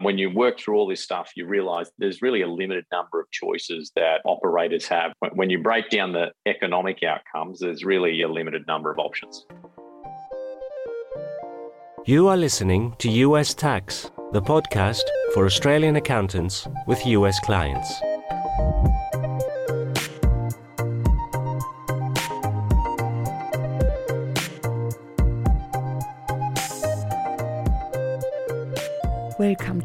When you work through all this stuff, you realize there's really a limited number of choices that operators have. When you break down the economic outcomes, there's really a limited number of options. You are listening to US Tax, the podcast for Australian accountants with US clients.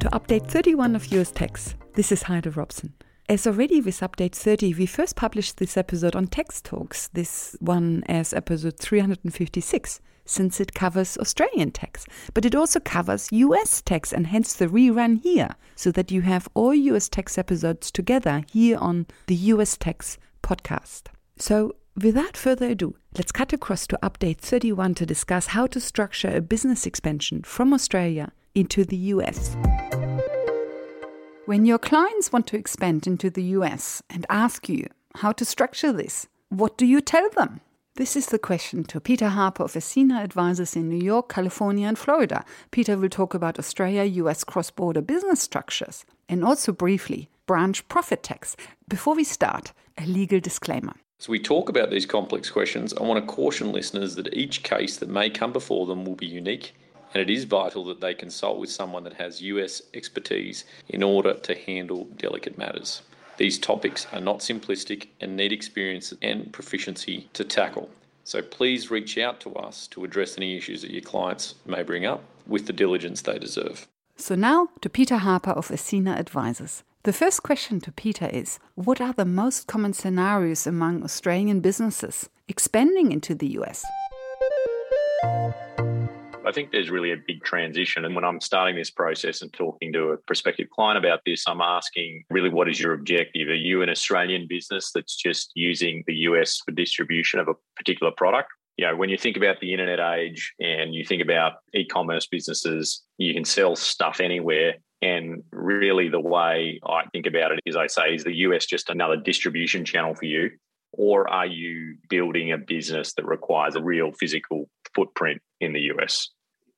To update 31 of US Tax. This is Heide Robson. As already with update 30, we first published this episode on Tax Talks, this one as episode 356, since it covers Australian tax. But it also covers US tax and hence the rerun here, so that you have all US tax episodes together here on the US Tax podcast. So Without further ado, let's cut across to update 31 to discuss how to structure a business expansion from Australia into the US. When your clients want to expand into the US and ask you how to structure this, what do you tell them? This is the question to Peter Harper of Ascena Advisors in New York, California, and Florida. Peter will talk about Australia US cross border business structures and also briefly branch profit tax. Before we start, a legal disclaimer. As we talk about these complex questions, I want to caution listeners that each case that may come before them will be unique and it is vital that they consult with someone that has US expertise in order to handle delicate matters. These topics are not simplistic and need experience and proficiency to tackle. So please reach out to us to address any issues that your clients may bring up with the diligence they deserve. So now to Peter Harper of Ascena Advisors. The first question to Peter is What are the most common scenarios among Australian businesses expanding into the US? I think there's really a big transition. And when I'm starting this process and talking to a prospective client about this, I'm asking really what is your objective? Are you an Australian business that's just using the US for distribution of a particular product? You know, when you think about the internet age and you think about e commerce businesses, you can sell stuff anywhere. And really, the way I think about it is I say, is the US just another distribution channel for you? Or are you building a business that requires a real physical footprint in the US?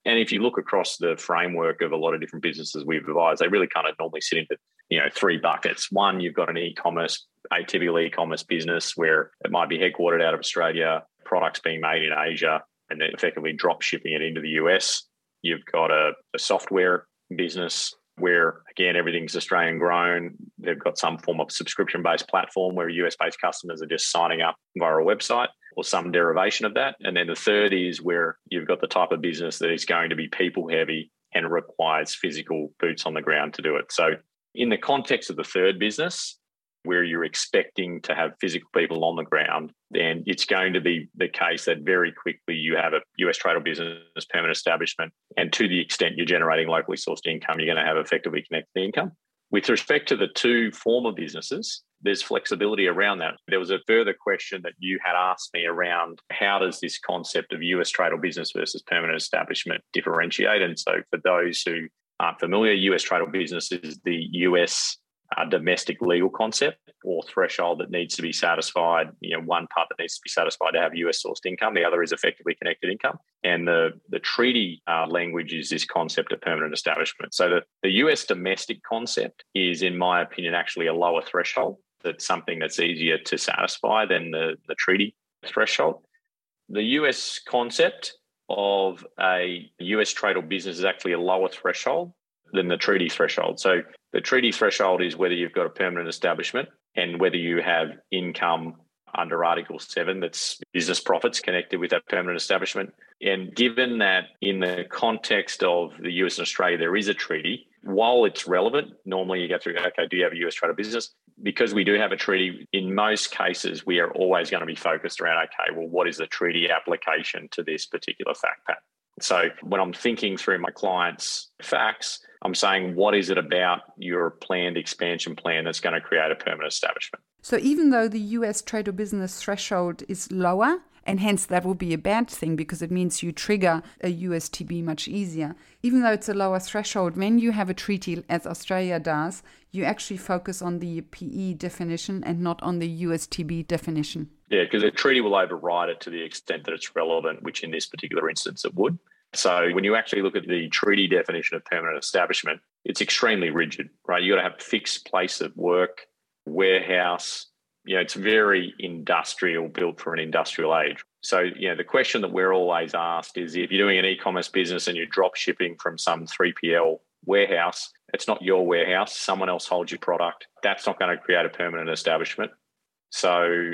And if you look across the framework of a lot of different businesses we've advised, they really kind of normally sit into you know three buckets. One, you've got an e-commerce, a typical e-commerce business where it might be headquartered out of Australia, products being made in Asia, and then effectively drop shipping it into the US. You've got a, a software business where again everything's Australian grown. They've got some form of subscription based platform where US based customers are just signing up via a website or some derivation of that. And then the third is where you've got the type of business that is going to be people heavy and requires physical boots on the ground to do it. So, in the context of the third business, where you're expecting to have physical people on the ground, then it's going to be the case that very quickly you have a US trade or business permanent establishment. And to the extent you're generating locally sourced income, you're going to have effectively connected income. With respect to the two former businesses, there's flexibility around that. There was a further question that you had asked me around how does this concept of US trade or business versus permanent establishment differentiate? And so, for those who aren't familiar, US trade or business is the US uh, domestic legal concept or threshold that needs to be satisfied. You know, one part that needs to be satisfied to have US sourced income, the other is effectively connected income. And the, the treaty uh, language is this concept of permanent establishment. So the, the US domestic concept is, in my opinion, actually a lower threshold. That's something that's easier to satisfy than the, the treaty threshold. The US concept of a US trade or business is actually a lower threshold than the treaty threshold. So the treaty threshold is whether you've got a permanent establishment and whether you have income under Article 7 that's business profits connected with that permanent establishment. And given that in the context of the US and Australia, there is a treaty, while it's relevant, normally you go through, okay, do you have a US trade or business? Because we do have a treaty, in most cases, we are always going to be focused around, okay, well, what is the treaty application to this particular fact pattern? So when I'm thinking through my clients' facts, I'm saying, what is it about your planned expansion plan that's going to create a permanent establishment? So even though the US trade or business threshold is lower, and hence that will be a bad thing because it means you trigger a USTB much easier. Even though it's a lower threshold, when you have a treaty, as Australia does, you actually focus on the PE definition and not on the USTB definition. Yeah, because a treaty will override it to the extent that it's relevant, which in this particular instance it would. So when you actually look at the treaty definition of permanent establishment, it's extremely rigid, right? You've got to have fixed place of work, warehouse. You know, it's very industrial, built for an industrial age. So, you know, the question that we're always asked is if you're doing an e-commerce business and you're drop shipping from some 3PL warehouse, it's not your warehouse. Someone else holds your product. That's not going to create a permanent establishment. So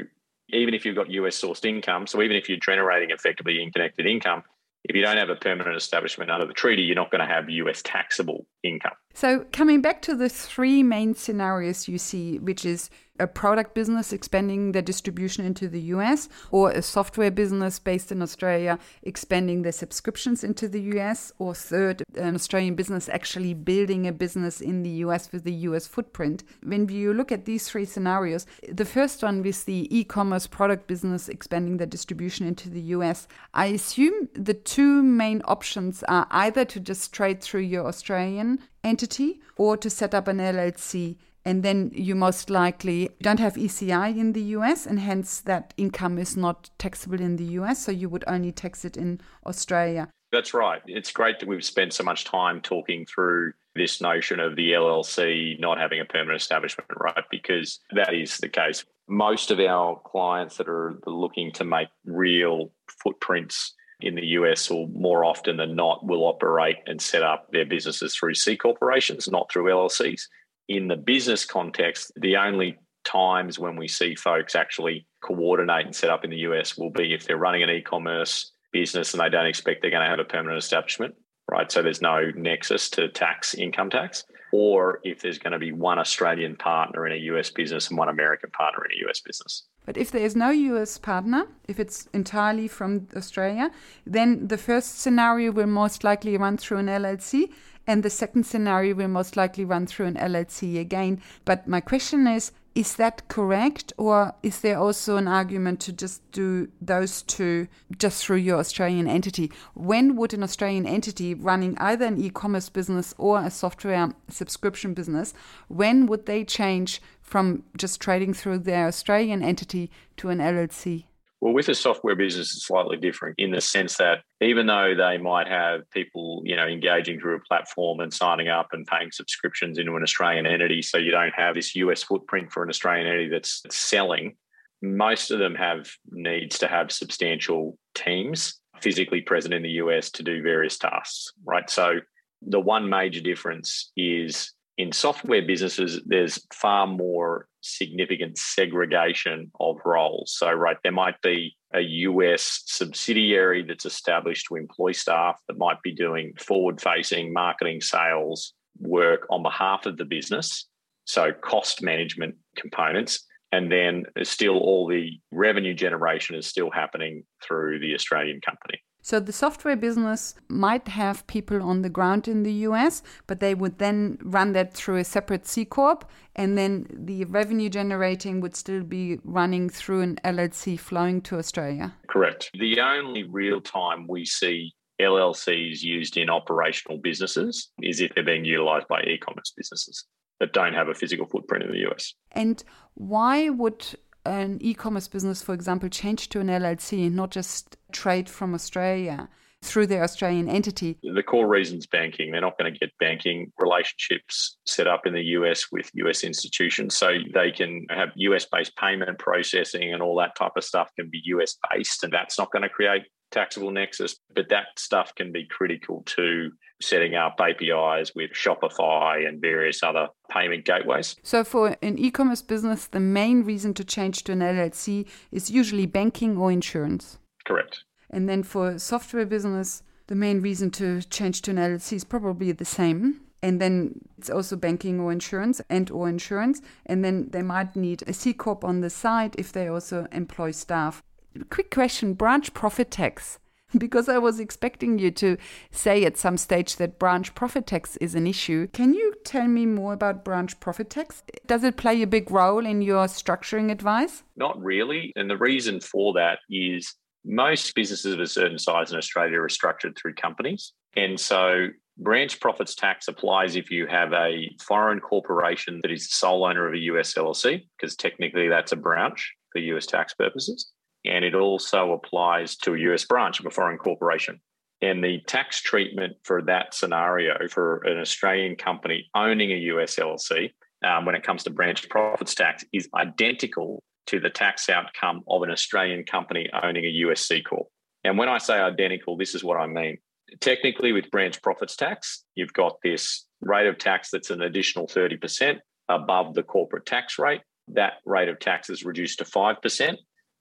even if you've got US sourced income, so even if you're generating effectively interconnected income, if you don't have a permanent establishment under the treaty, you're not going to have US taxable income. So, coming back to the three main scenarios you see, which is a product business expanding their distribution into the US, or a software business based in Australia expanding their subscriptions into the US, or third, an Australian business actually building a business in the US with the US footprint. When you look at these three scenarios, the first one with the e commerce product business expanding their distribution into the US, I assume the two main options are either to just trade through your Australian entity or to set up an LLC. And then you most likely don't have ECI in the US, and hence that income is not taxable in the US. So you would only tax it in Australia. That's right. It's great that we've spent so much time talking through this notion of the LLC not having a permanent establishment, right? Because that is the case. Most of our clients that are looking to make real footprints in the US or more often than not will operate and set up their businesses through C corporations, not through LLCs. In the business context, the only times when we see folks actually coordinate and set up in the US will be if they're running an e commerce business and they don't expect they're going to have a permanent establishment, right? So there's no nexus to tax, income tax, or if there's going to be one Australian partner in a US business and one American partner in a US business. But if there is no US partner, if it's entirely from Australia, then the first scenario will most likely run through an LLC, and the second scenario will most likely run through an LLC again. But my question is is that correct, or is there also an argument to just do those two just through your Australian entity? When would an Australian entity running either an e commerce business or a software subscription business, when would they change from just trading through their Australian entity to an LLC? Well, with a software business, it's slightly different in the sense that even though they might have people, you know, engaging through a platform and signing up and paying subscriptions into an Australian entity, so you don't have this US footprint for an Australian entity that's selling, most of them have needs to have substantial teams physically present in the US to do various tasks, right? So the one major difference is in software businesses, there's far more significant segregation of roles. So, right, there might be a US subsidiary that's established to employ staff that might be doing forward facing marketing, sales work on behalf of the business. So, cost management components. And then still all the revenue generation is still happening through the Australian company. So the software business might have people on the ground in the US, but they would then run that through a separate C corp, and then the revenue generating would still be running through an LLC flowing to Australia. Correct. The only real time we see LLCs used in operational businesses is if they're being utilized by e-commerce businesses that don't have a physical footprint in the US. And why would an e-commerce business, for example, change to an LLC not just trade from Australia through their Australian entity? The core reason's banking. They're not going to get banking relationships set up in the US with US institutions. So they can have US based payment processing and all that type of stuff can be US based. And that's not going to create taxable nexus, but that stuff can be critical to setting up APIs with Shopify and various other payment gateways. So, for an e commerce business, the main reason to change to an LLC is usually banking or insurance. Correct. And then for software business, the main reason to change to an LLC is probably the same. And then it's also banking or insurance and or insurance. And then they might need a C corp on the side if they also employ staff. Quick question: branch profit tax. Because I was expecting you to say at some stage that branch profit tax is an issue. Can you tell me more about branch profit tax? Does it play a big role in your structuring advice? Not really. And the reason for that is most businesses of a certain size in Australia are structured through companies. And so branch profits tax applies if you have a foreign corporation that is the sole owner of a US LLC, because technically that's a branch for US tax purposes. And it also applies to a US branch of a foreign corporation. And the tax treatment for that scenario for an Australian company owning a US LLC um, when it comes to branch profits tax is identical to the tax outcome of an Australian company owning a US C Corp. And when I say identical, this is what I mean. Technically, with branch profits tax, you've got this rate of tax that's an additional 30% above the corporate tax rate. That rate of tax is reduced to 5%.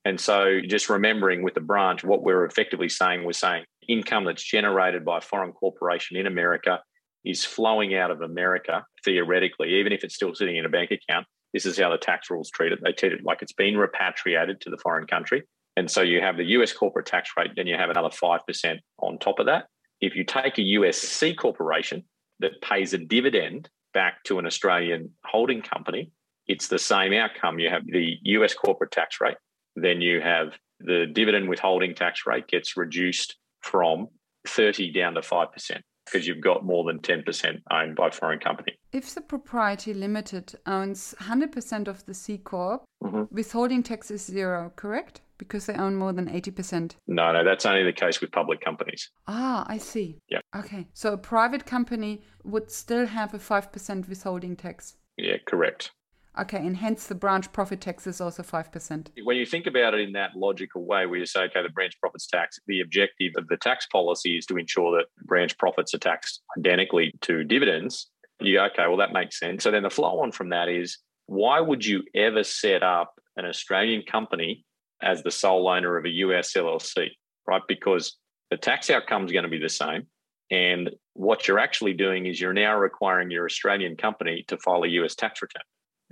And so, just remembering with the branch, what we're effectively saying, we're saying income that's generated by a foreign corporation in America is flowing out of America, theoretically, even if it's still sitting in a bank account. This is how the tax rules treat it. They treat it like it's been repatriated to the foreign country. And so you have the US corporate tax rate, then you have another 5% on top of that. If you take a US C corporation that pays a dividend back to an Australian holding company, it's the same outcome. You have the US corporate tax rate, then you have the dividend withholding tax rate gets reduced from 30 down to 5% because you've got more than 10% owned by a foreign company. If the propriety limited owns 100% of the C Corp, mm-hmm. withholding tax is zero, correct? Because they own more than 80%. No, no, that's only the case with public companies. Ah, I see. Yeah. Okay. So a private company would still have a 5% withholding tax. Yeah, correct. Okay, and hence the branch profit tax is also 5%. When you think about it in that logical way, where you say, okay, the branch profits tax, the objective of the tax policy is to ensure that branch profits are taxed identically to dividends. You go, okay, well, that makes sense. So then the flow on from that is why would you ever set up an Australian company as the sole owner of a US LLC, right? Because the tax outcome is going to be the same. And what you're actually doing is you're now requiring your Australian company to file a US tax return.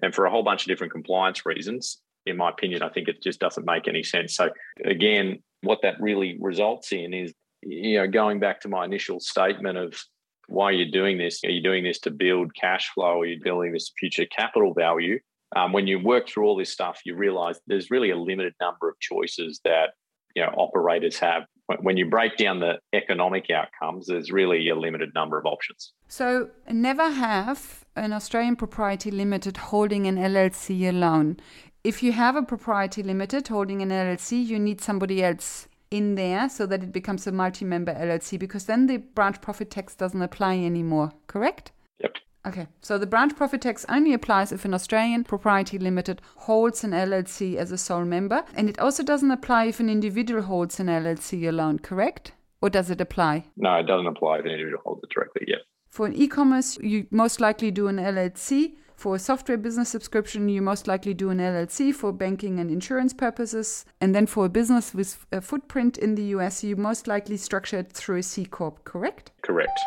And for a whole bunch of different compliance reasons, in my opinion, I think it just doesn't make any sense. So again, what that really results in is, you know, going back to my initial statement of why you're doing this. Are you doing this to build cash flow? Are you building this future capital value? Um, when you work through all this stuff, you realize there's really a limited number of choices that you know operators have when you break down the economic outcomes, there's really a limited number of options. So, never have an Australian propriety limited holding an LLC alone. If you have a propriety limited holding an LLC, you need somebody else in there so that it becomes a multi member LLC because then the branch profit tax doesn't apply anymore, correct? Yep. Okay, so the branch profit tax only applies if an Australian propriety limited holds an LLC as a sole member, and it also doesn't apply if an individual holds an LLC alone, correct? Or does it apply? No, it doesn't apply if an individual holds it directly, yeah. For an e commerce, you most likely do an LLC. For a software business subscription, you most likely do an LLC for banking and insurance purposes. And then for a business with a footprint in the US, you most likely structure it through a C Corp, correct? Correct.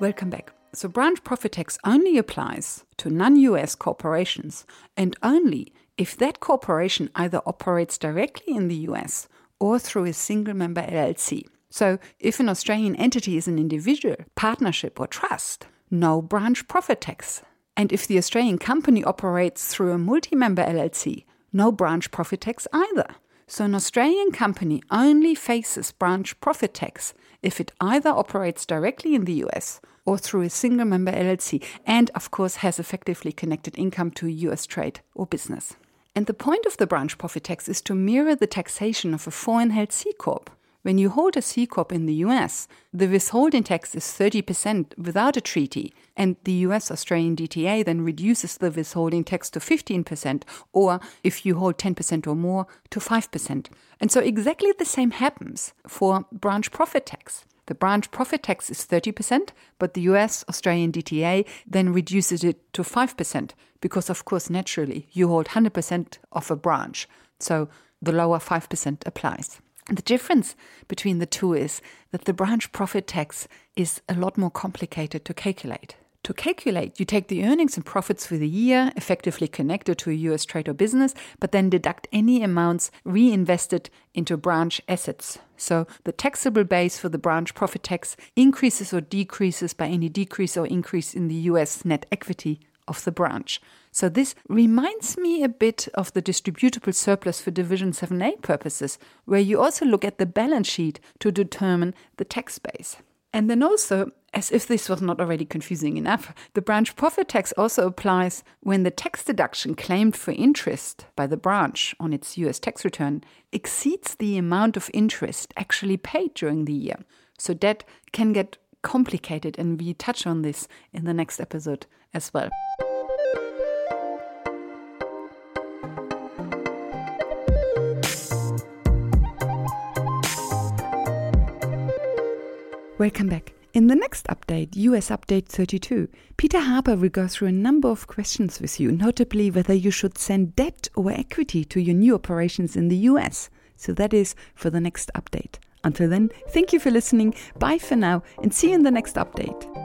Welcome back. So, branch profit tax only applies to non US corporations and only if that corporation either operates directly in the US or through a single member LLC. So, if an Australian entity is an individual, partnership, or trust, no branch profit tax. And if the Australian company operates through a multi member LLC, no branch profit tax either. So, an Australian company only faces branch profit tax if it either operates directly in the US or through a single member LLC, and of course has effectively connected income to US trade or business. And the point of the branch profit tax is to mirror the taxation of a foreign held C Corp. When you hold a C Corp in the US, the withholding tax is 30% without a treaty, and the US Australian DTA then reduces the withholding tax to 15%, or if you hold 10% or more, to 5%. And so exactly the same happens for branch profit tax. The branch profit tax is 30%, but the US Australian DTA then reduces it to 5% because, of course, naturally, you hold 100% of a branch. So the lower 5% applies. The difference between the two is that the branch profit tax is a lot more complicated to calculate. To calculate, you take the earnings and profits for the year, effectively connected to a US trade or business, but then deduct any amounts reinvested into branch assets. So the taxable base for the branch profit tax increases or decreases by any decrease or increase in the US net equity of the branch. So this reminds me a bit of the distributable surplus for Division 7a purposes, where you also look at the balance sheet to determine the tax base. And then also, as if this was not already confusing enough, the branch profit tax also applies when the tax deduction claimed for interest by the branch on its US tax return exceeds the amount of interest actually paid during the year. So that can get complicated, and we touch on this in the next episode as well. Welcome back. In the next update, US Update 32, Peter Harper will go through a number of questions with you, notably whether you should send debt or equity to your new operations in the US. So that is for the next update. Until then, thank you for listening. Bye for now, and see you in the next update.